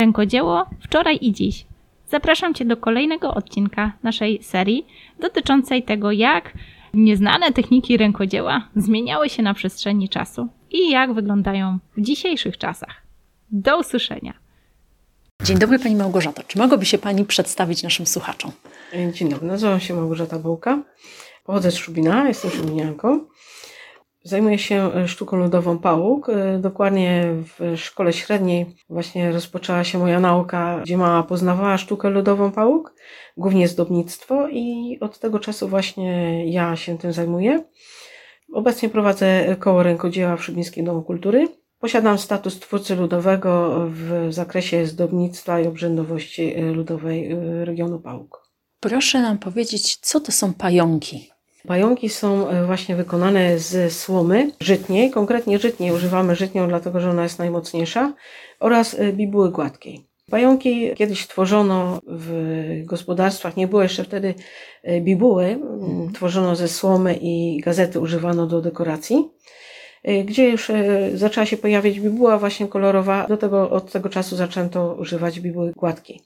Rękodzieło wczoraj i dziś. Zapraszam Cię do kolejnego odcinka naszej serii dotyczącej tego, jak nieznane techniki rękodzieła zmieniały się na przestrzeni czasu i jak wyglądają w dzisiejszych czasach. Do usłyszenia. Dzień dobry Pani Małgorzato. Czy mogłaby się Pani przedstawić naszym słuchaczom? Dzień dobry, nazywam się Małgorzata Bołka. Pochodzę z Szubina, jestem szubinianką. Zajmuję się e, sztuką ludową pałuk. E, dokładnie w szkole średniej właśnie rozpoczęła się moja nauka, gdzie mama poznawała sztukę ludową pałuk, głównie zdobnictwo i od tego czasu właśnie ja się tym zajmuję. Obecnie prowadzę koło rękodzieła w Szubińskim Domu Kultury. Posiadam status twórcy ludowego w zakresie zdobnictwa i obrzędowości e, ludowej regionu Pałuk. Proszę nam powiedzieć, co to są pająki? Pająki są e, właśnie wykonane z słomy żytniej, konkretnie żytniej używamy żytnią, dlatego że ona jest najmocniejsza, oraz e, bibuły gładkiej. Pająki kiedyś tworzono w gospodarstwach, nie było jeszcze wtedy e, bibuły, tworzono ze słomy i gazety używano do dekoracji. Gdzie już zaczęła się pojawiać bibuła właśnie kolorowa, do tego, od tego czasu zaczęto używać bibuły gładkiej.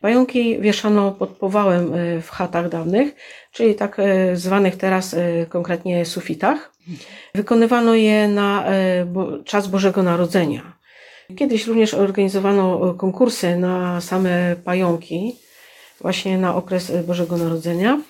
Pająki wieszano pod powałem e, w chatach dawnych, czyli tak e, zwanych teraz e, konkretnie sufitach. Wykonywano je na czas Bożego Narodzenia. Kiedyś również organizowano konkursy na same pająki, właśnie na okres Bożego Narodzenia.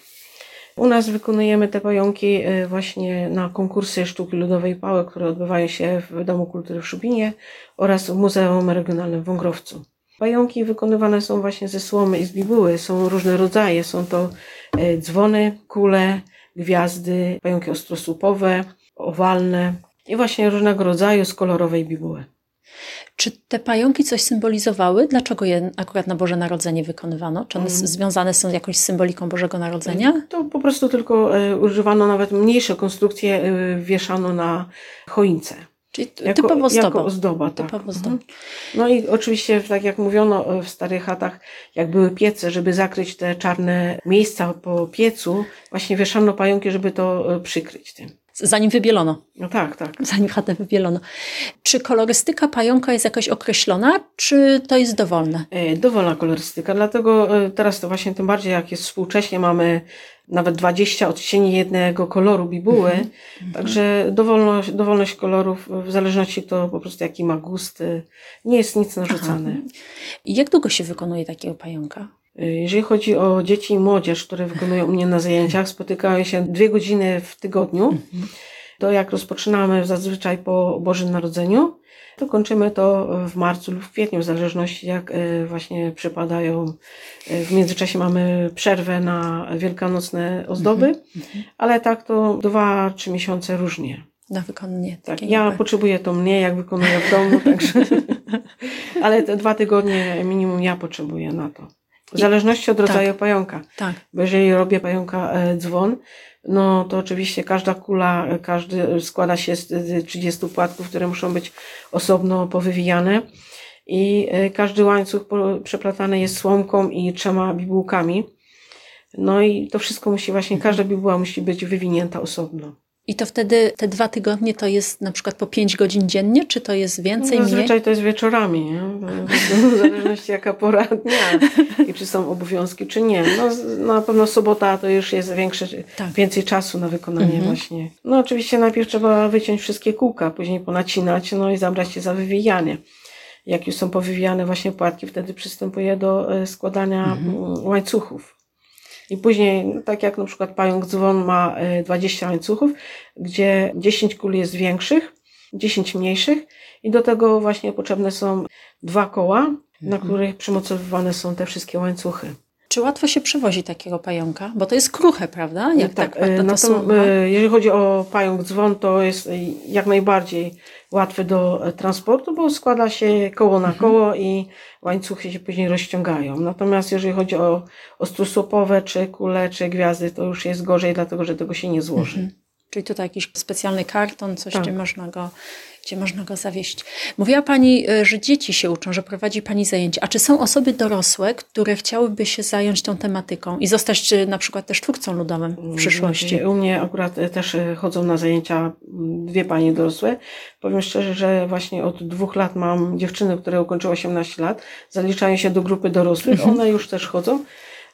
U nas wykonujemy te pająki właśnie na konkursy sztuki ludowej pały, które odbywają się w Domu Kultury w Szubinie oraz w Muzeum Regionalnym w Wągrowcu. Pająki wykonywane są właśnie ze słomy i z bibuły. Są różne rodzaje. Są to e, dzwony, kule, gwiazdy, pająki ostrosłupowe, owalne i właśnie różnego rodzaju z kolorowej bibuły. Czy te pająki coś symbolizowały? Dlaczego je akurat na Boże Narodzenie wykonywano? Czy one mm. związane są z jakąś symboliką Bożego Narodzenia? To po prostu tylko e, używano nawet mniejsze konstrukcje, e, wieszano na choince. Czyli jako, typowo ozdoba. Jako ozdoba, tak. Typowo ozdoba. Mhm. No i oczywiście, tak jak mówiono e, w starych chatach, jak były piece, żeby zakryć te czarne miejsca po piecu, właśnie wieszano pająki, żeby to e, przykryć tym. Zanim wybielono. No tak, tak. Zanim chatę wybielono. Czy kolorystyka pająka jest jakoś określona, czy to jest dowolne? E, dowolna kolorystyka, dlatego teraz to właśnie tym bardziej, jak jest współcześnie, mamy nawet 20 odcieni jednego koloru bibuły, mm -hmm. także dowolność, dowolność kolorów, w zależności kto po prostu jaki ma gust, nie jest nic narzucane. I jak długo się wykonuje takiego pająka? Jeżeli chodzi o dzieci i młodzież, które wykonują u mnie na zajęciach, spotykają się dwie godziny w tygodniu. -hmm. To jak rozpoczynamy zazwyczaj po Bożym Narodzeniu, to kończymy to w marcu lub w kwietniu, w zależności jak e, właśnie przypadają. E, w międzyczasie mamy przerwę na wielkanocne ozdoby, mm -hmm. ale tak to dwa, trzy miesiące różnie. Na wykonanie. Tak, ja potrzebuję to mniej, jak wykonuję w domu, także. ale te dwa tygodnie minimum ja potrzebuję na to. W zależności od rodzaju tak, pająka. Tak. Bo jeżeli robię pająka e, dzwon, no to oczywiście każda kula, każdy składa się z 30 płatków, które muszą być osobno powywijane i e, każdy łańcuch przeplatany jest słomką i trzema bibułkami. No i to wszystko musi właśnie, każda bibuła musi być wywinięta osobno. I to wtedy te dwa tygodnie to jest na przykład po pięć godzin dziennie, czy to jest więcej, no, Zazwyczaj mniej? to jest wieczorami, nie? w zależności jaka pora dnia i czy są obowiązki, czy nie. No, na pewno sobota to już jest większe, tak. więcej czasu na wykonanie mhm. właśnie. No oczywiście najpierw trzeba wyciąć wszystkie kółka, później ponacinać, no i zabrać się za wywijanie. Jak już są powywijane właśnie płatki, wtedy przystępuje do e, składania mhm. Mm, łańcuchów. I później, tak jak na przykład pająk dzwon ma 20 e, łańcuchów, gdzie 10 kul jest większych, 10 mniejszych i do tego właśnie potrzebne są dwa koła, na mhm. których przymocowywane są te wszystkie łańcuchy. Czy łatwo się przewozi takiego pająka? Bo to jest kruche, prawda? Jak tak, tak to, to e, jeżeli chodzi o pająk dzwon, to jest jak najbardziej łatwy do transportu, bo składa się koło na mhm. koło i łańcuchy się później rozciągają. Natomiast jeżeli chodzi o ostrosłopowe, czy kule, czy gwiazdy, to już jest gorzej, dlatego że tego się nie złoży. Mhm. Czyli tutaj jakiś specjalny karton, coś, tak. gdzie można go gdzie można go zawieść. Mówiła Pani, y, że dzieci się uczą, że prowadzi Pani zajęcia. A czy są osoby dorosłe, które chciałyby się zająć tą tematyką i zostać y, na przykład też twórcą ludowym w przyszłości? U mnie akurat y, też chodzą na zajęcia mm, dwie panie dorosłe. Powiem szczerze, że właśnie od dwóch lat mam dziewczyny, które ukończyły 18 lat, zaliczają się do grupy dorosłych, one już też chodzą.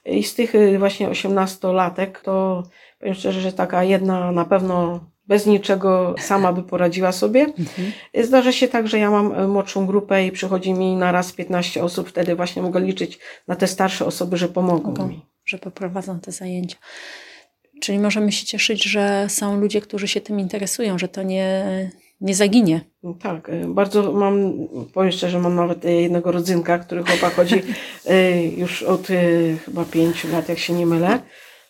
I z tych y, właśnie 18-latek to powiem szczerze, że taka jedna na pewno bez niczego sama by poradziła sobie. Zdarza się tak, że ja mam e, młodszą grupę i przychodzi mi na raz 15 osób, wtedy właśnie mogę liczyć na te starsze osoby, że pomogą Mogą, mi. że poprowadzą te zajęcia. Czyli możemy się cieszyć, że są ludzie, którzy się tym interesują, że to nie, nie zaginie. Tak, e, bardzo mam, powiem szczerze, mam nawet e, jednego rodzynka, który chłopak chodzi e, już od chyba pięciu lat, jak się nie mylę,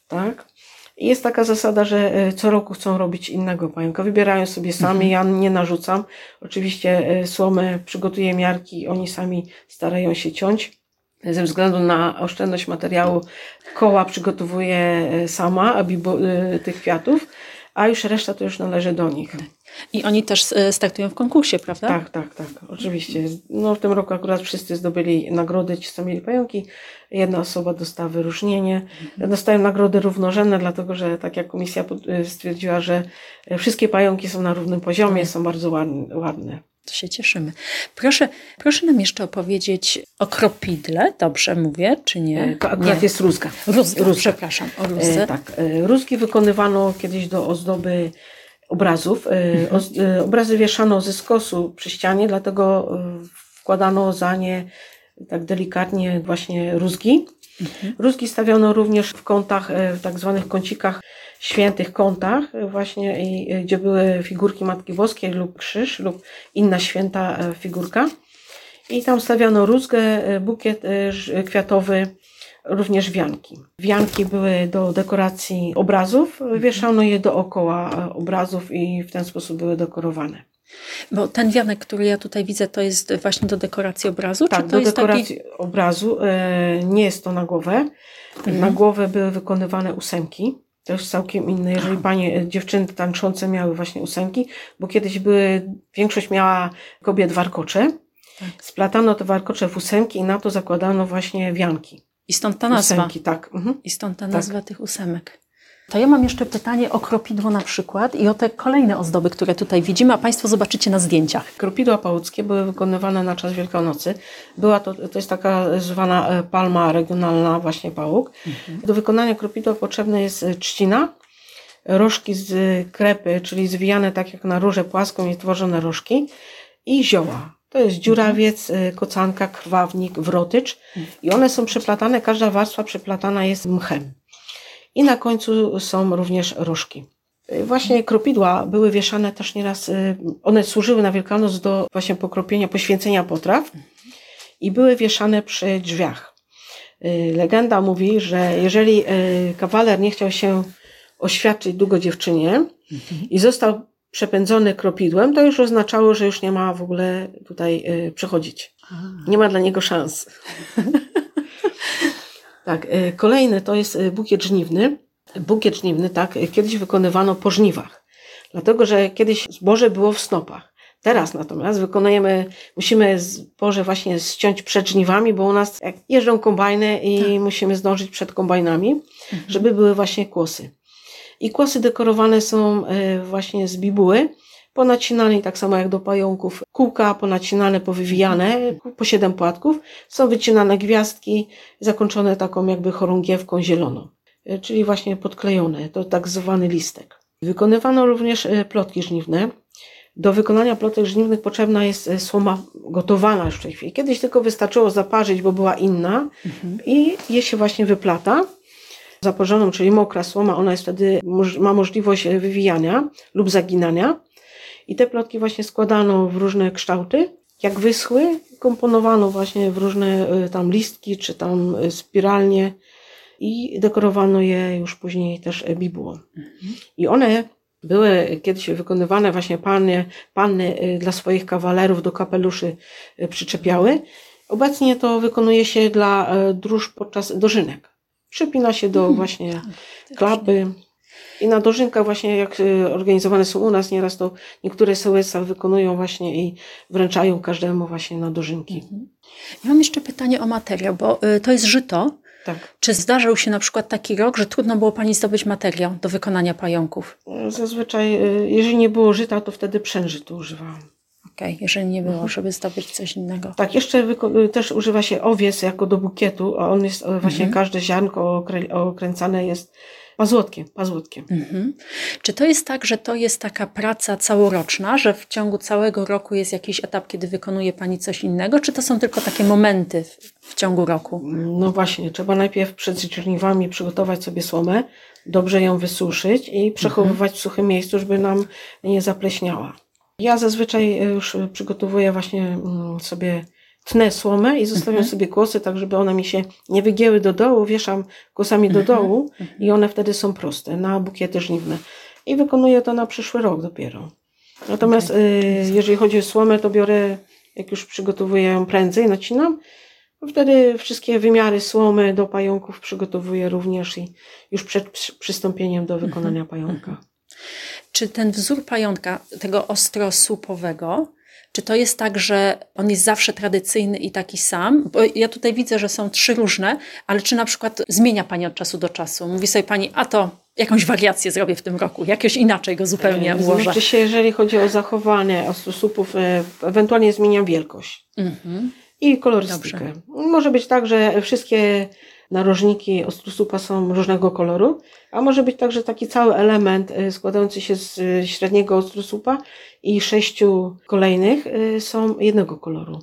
tak. I jest taka zasada, że co roku chcą robić innego pająka. Wybierają sobie sami, ja nie narzucam. Oczywiście słomę przygotuję miarki, oni sami starają się ciąć. Ze względu na oszczędność materiału koła przygotowuję sama, aby tych kwiatów, a już reszta to już należy do nich. I oni też e, startują w konkursie, prawda? Tak, tak, tak, oczywiście. No, w tym roku akurat wszyscy zdobyli nagrody, ci co mieli pająki. Jedna osoba dostała wyróżnienie. Dostałem nagrody równorzędne, dlatego że tak jak komisja y, stwierdziła, że y, wszystkie pająki są na równym poziomie, są bardzo ładne. To się cieszymy. Proszę, proszę nam jeszcze opowiedzieć o kropidle. Dobrze mówię, czy nie? E, To akurat nie. jest rózga. Rózga, Rózga. przepraszam, o. E, tak, e, rózgi wykonywano kiedyś do ozdoby obrazów. Oz, e, obrazy wieszano ze skosu przy ścianie, dlatego e, wkładano za nie tak delikatnie właśnie rózgi. Rózgi stawiano również w kątach, w tak zwanych kącikach świętych kątach, właśnie i, gdzie były figurki Matki Boskiej lub krzyż lub inna święta figurka. I tam stawiano rózgę, bukiet kwiatowy, również wianki. Wianki były do dekoracji obrazów, wieszano je dookoła obrazów i w ten sposób były dekorowane. Bo ten wianek, który ja tutaj widzę, to jest właśnie do dekoracji obrazu? Tak, do dekoracji taki... obrazu. E, nie jest to na głowę. Na głowę były wykonywane ósemki. To już całkiem inne. Jeżeli panie, e, dziewczyny tańczące miały właśnie ósemki, bo kiedyś były, większość miała kobiet warkocze. Splatano te warkocze w ósemki i na to zakładano właśnie wianki. I stąd ta nazwa. Ósemki, tak. Mhm. I stąd ta nazwa tych ósemek. To ja mam jeszcze pytanie o kropidło na przykład i o te kolejne ozdoby, które tutaj widzimy, a Państwo zobaczycie na zdjęciach. Kropidła pałuckie były wykonywane na czas Wielkanocy. Była to, to jest taka zwana e, palma regionalna, właśnie pałuk. Do wykonania kropidła potrzebna jest e, trzcina, rożki z krepy, czyli zwijane tak jak na różę płaską i tworzone rożki i zioła. To jest dziurawiec, e, kocanka, krwawnik, wrotycz i one są przeplatane, każda warstwa przeplatana jest mchem. I na końcu są również rożki. Y, Właśnie kropidła były wieszane też nieraz, y, one służyły na Wielkanoc do właśnie pokropienia, poświęcenia potraw i były wieszane przy drzwiach. Y, Legenda mówi, że jeżeli y, kawaler nie chciał się oświadczyć długo dziewczynie i został przepędzony kropidłem, to już oznaczało, że już nie ma w ogóle tutaj y, przechodzić. Nie ma dla niego szans. Tak, y, kolejny to jest y, bukiet żniwny. Bukiet żniwny, tak, kiedyś wykonywano po żniwach. Dlatego, że kiedyś zboże było w snopach. Teraz natomiast wykonujemy, musimy zboże właśnie ściąć przed żniwami, bo u nas jak jeżdżą kombajny i musimy zdążyć przed kombajnami, żeby były właśnie kłosy. I kłosy dekorowane są y, właśnie z bibuły, ponacinane tak samo jak do pająków. Kółka ponacinane, powywijane, po siedem płatków. Są wycinane gwiazdki, zakończone taką jakby chorągiewką zieloną, y, czyli właśnie podklejone. To tak zwany listek. Wykonywano również y, plotki żniwne. Do wykonania plotek żniwnych potrzebna jest słoma gotowana już w tej chwili. Kiedyś tylko wystarczyło zaparzyć, bo była inna i je się właśnie wyplata zaporzoną, czyli mokra słoma, ona jest wtedy, ma możliwość e, wywijania lub zaginania. I te plotki właśnie składano w różne kształty. Jak wyschły, komponowano właśnie w różne e, tam listki, czy tam e, spiralnie i dekorowano je już później też bibułą. I one były kiedyś wykonywane właśnie panny, panny dla swoich kawalerów do kapeluszy przyczepiały. Obecnie to wykonuje się dla dróż podczas dożynek. Przypina się do właśnie klapy. I na dożynkach właśnie jak y, organizowane są u nas, nieraz to niektóre sołectwa wykonują właśnie i wręczają każdemu właśnie na dożynki. Ja mam jeszcze pytanie o materiał, bo y, to jest żyto. Tak. Czy zdarzył się na przykład taki rok, że trudno było Pani zdobyć materiał do wykonania pająków? Zazwyczaj, y, jeżeli nie było żyta, to wtedy przężytu używałam. Okej, jeżeli nie było, żeby zdobyć coś innego. Tak, jeszcze y, też używa się owiec jako do bukietu, a on jest y, właśnie każde ziarnko okrę- okręcane jest pazłotkiem, pazłotkiem. Mhm. Czy to jest tak, że to jest taka praca całoroczna, że w ciągu całego roku jest jakiś etap, kiedy wykonuje Pani coś innego, czy to są tylko takie momenty w, w ciągu roku? No właśnie, trzeba najpierw przed żniwami przygotować sobie słomę, dobrze ją wysuszyć i przechowywać w suchym miejscu, żeby nam nie zapleśniała. Ja zazwyczaj y, już przygotowuję właśnie mm, sobie tnę słomę i zostawiam sobie kłosy, tak żeby one mi się nie wygięły do dołu, wieszam kłosami do dołu i one wtedy są proste na bukiety żniwne. I wykonuję to na przyszły rok dopiero. Natomiast y, jeżeli chodzi o słomę, to biorę, jak już przygotowuję ją prędzej, nacinam, wtedy wszystkie wymiary słomy do pająków przygotowuję również i już przed przy- przystąpieniem do wykonania pająka. Czy ten wzór pająka, tego ostrosłupowego, czy to jest tak, że on jest zawsze tradycyjny i taki sam? Bo ja tutaj widzę, że są trzy różne, ale czy na przykład zmienia Pani od czasu do czasu? Mówi sobie Pani, a to jakąś wariację zrobię w tym roku, jakoś inaczej go zupełnie ułożę. Znaczy się, jeżeli chodzi o zachowanie ostrosłupów, e, ewentualnie zmieniam wielkość Mhm. i kolorystykę. Może być tak, że wszystkie narożniki ostrosłupa są różnego koloru, a może być tak, że taki cały element e, składający się z e, średniego ostrosłupa i sześciu kolejnych e, są jednego koloru.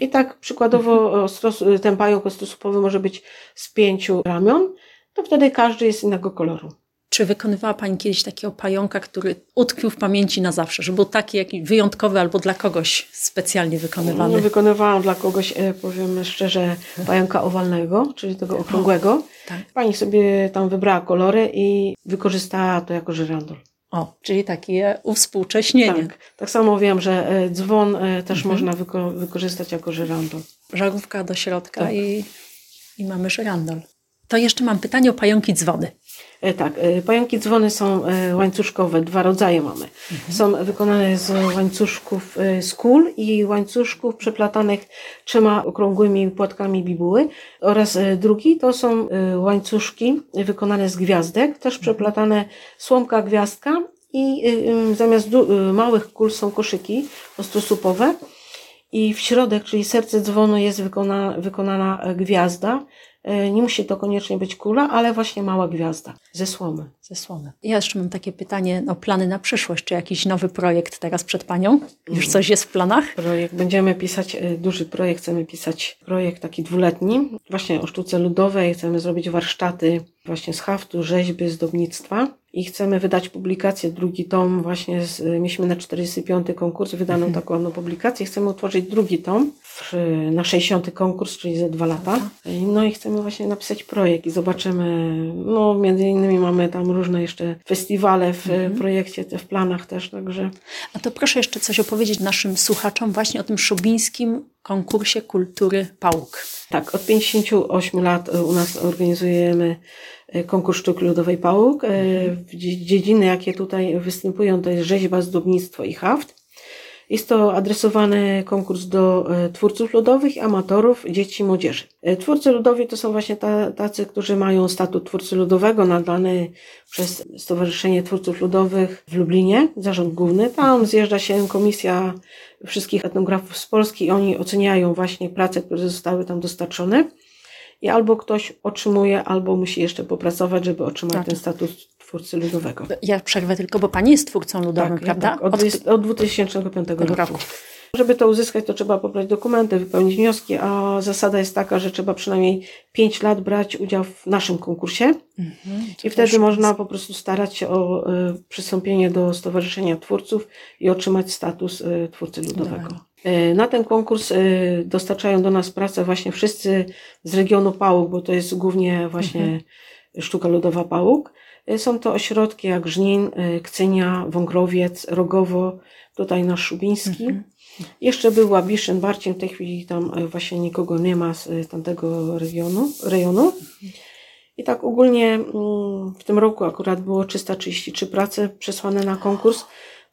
I tak przykładowo ostros, ten pająk ostrosłupowy może być z pięciu ramion, to wtedy każdy jest innego koloru. Czy wykonywała Pani kiedyś takiego pająka, który utkwił w pamięci na zawsze, że był taki jakiś wyjątkowy albo dla kogoś specjalnie wykonywany? No, wykonywałam dla kogoś, e, powiem szczerze, pająka owalnego, czyli tego okrągłego. tak. Pani sobie tam wybrała kolory i wykorzystała to jako żyrandol. O, czyli takie uwspółcześnienie. Tak. tak samo wiem, że e, dzwon e, też Mhm. można wyko- wykorzystać jako żyrandol. Żarówka do środka Tak. i, i mamy żyrandol. To jeszcze mam pytanie o pająki dzwony. E, Tak, e, pająki dzwony są e, łańcuszkowe, dwa rodzaje mamy. Są wykonane z łańcuszków z kul i łańcuszków przeplatanych trzema okrągłymi płatkami bibuły oraz drugi to są łańcuszki wykonane z gwiazdek, też przeplatane słomka gwiazdka i zamiast małych kul są koszyki ostrosupowe i w środek, czyli serce dzwonu jest wykona, wykonana e, gwiazda. E, Nie musi to koniecznie być kula, ale właśnie mała gwiazda ze słomy. ze słomy. Ja jeszcze mam takie pytanie o plany na przyszłość. Czy jakiś nowy projekt teraz przed Panią? Już coś jest w planach? Projekt, będziemy pisać e, duży projekt, chcemy pisać projekt taki dwuletni, właśnie o sztuce ludowej, chcemy zrobić warsztaty właśnie z haftu, rzeźby, zdobnictwa i chcemy wydać publikację, drugi tom właśnie, z, mieliśmy na 45 konkurs wydaną taką jedną publikację, chcemy utworzyć drugi tom na 60 konkurs, czyli za dwa lata. No i chcemy właśnie napisać projekt i zobaczymy, no między innymi mamy tam różne jeszcze festiwale w e, projekcie, te w planach też, także. A to proszę jeszcze coś opowiedzieć naszym słuchaczom właśnie o tym szubińskim konkursie kultury Pałuk. Tak, od 58 lat e, u nas organizujemy e, konkurs sztuk ludowej Pałuk. E, Dziedziny, jakie tutaj występują, to jest rzeźba, zdobnictwo i haft. Jest to adresowany konkurs do e, twórców ludowych, amatorów, dzieci i młodzieży. E, Twórcy ludowi to są właśnie ta, tacy, którzy mają statut twórcy ludowego nadany przez Stowarzyszenie Twórców Ludowych w Lublinie, zarząd główny. Tam zjeżdża się komisja wszystkich etnografów z Polski i oni oceniają właśnie prace, które zostały tam dostarczone. I albo ktoś otrzymuje, albo musi jeszcze popracować, żeby otrzymać Tak. ten status twórcy ludowego. Ja przerwę tylko, bo Pani jest twórcą ludowym, Tak, ja prawda? tak, od, jest od 2005 tego roku. roku. Żeby to uzyskać, to trzeba pobrać dokumenty, wypełnić wnioski, a zasada jest taka, że trzeba przynajmniej 5 lat brać udział w naszym konkursie Mhm, i wtedy można po prostu starać się o y, przystąpienie do Stowarzyszenia Twórców i otrzymać status y, twórcy ludowego. Y, Na ten konkurs dostarczają do nas pracę właśnie wszyscy z regionu Pałuk, bo to jest głównie właśnie sztuka ludowa Pałuk. Są to ośrodki jak Żnin, y, Kcynia, Wągrowiec, Rogowo, tutaj nasz Szubiński. Jeszcze był Łabiszyn, Barciem, w tej chwili tam y, właśnie nikogo nie ma z y, tamtego regionu, rejonu. I tak ogólnie mm, w tym roku akurat było 333 prace przesłane na konkurs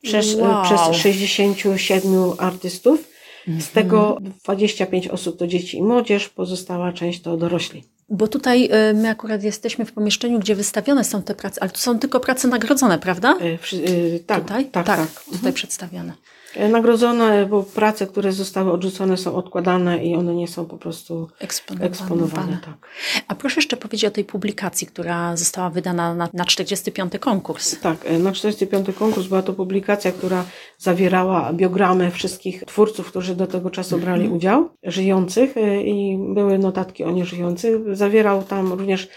przez, Wow. przez 67 artystów. Z tego 25 osób to dzieci i młodzież, pozostała część to dorośli. Bo tutaj y, my akurat jesteśmy w pomieszczeniu, gdzie wystawione są te prace, ale tu są tylko prace nagrodzone, prawda? E, wszy- e, Tak, tutaj? tak, tak. Tutaj przedstawione. E, Nagrodzone, bo prace, które zostały odrzucone są odkładane i one nie są po prostu Eksponowane. eksponowane. Tak. A proszę jeszcze powiedzieć o tej publikacji, która została wydana na, na 45. konkurs. Tak, e, na 45. konkurs była to publikacja, która zawierała biogramy wszystkich twórców, którzy do tego czasu brali udział, żyjących e, i były notatki o nieżyjących. Zawierał tam również,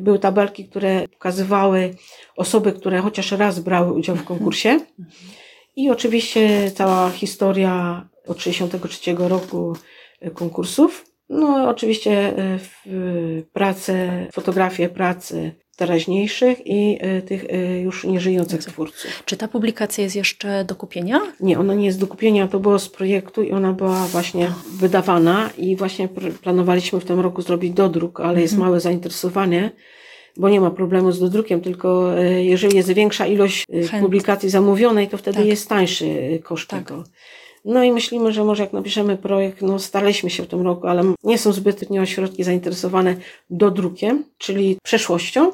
były tabelki, które pokazywały osoby, które chociaż raz brały udział w konkursie. I oczywiście cała historia od 63 roku e, konkursów. No oczywiście e, w- prace, fotografie pracy teraźniejszych i e, tych już nieżyjących twórców. Czy ta publikacja jest jeszcze do kupienia? Nie, ona nie jest do kupienia, to było z projektu i ona była właśnie wydawana i właśnie planowaliśmy w tym roku zrobić dodruk, ale jest małe zainteresowanie, bo nie ma problemu z dodrukiem, tylko e, jeżeli jest większa ilość e, Chęt- publikacji zamówionej, to wtedy Tak. jest tańszy e, koszt Tak. tego. No i myślimy, że może jak napiszemy projekt, no staraliśmy się w tym roku, ale nie są zbytnio ośrodki zainteresowane dodrukiem, czyli przeszłością.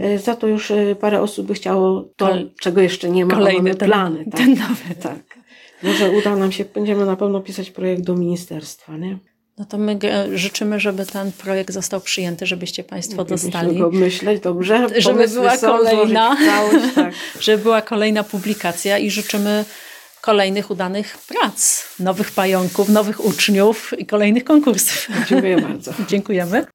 E, Za to już parę osób by chciało to, Kol- czego jeszcze nie ma, kolejny mamy ten- plany. Tak? ten nowy. Tak. Może uda nam się, będziemy na pewno pisać projekt do ministerstwa, nie? No to my życzymy, żeby ten projekt został przyjęty, żebyście Państwo dostali. go myśleć, dobrze. Żeby była są, kolejna. całość, tak. Żeby była kolejna publikacja i życzymy kolejnych udanych prac, nowych pająków, nowych uczniów i kolejnych konkursów. Dziękuję bardzo. Dziękujemy.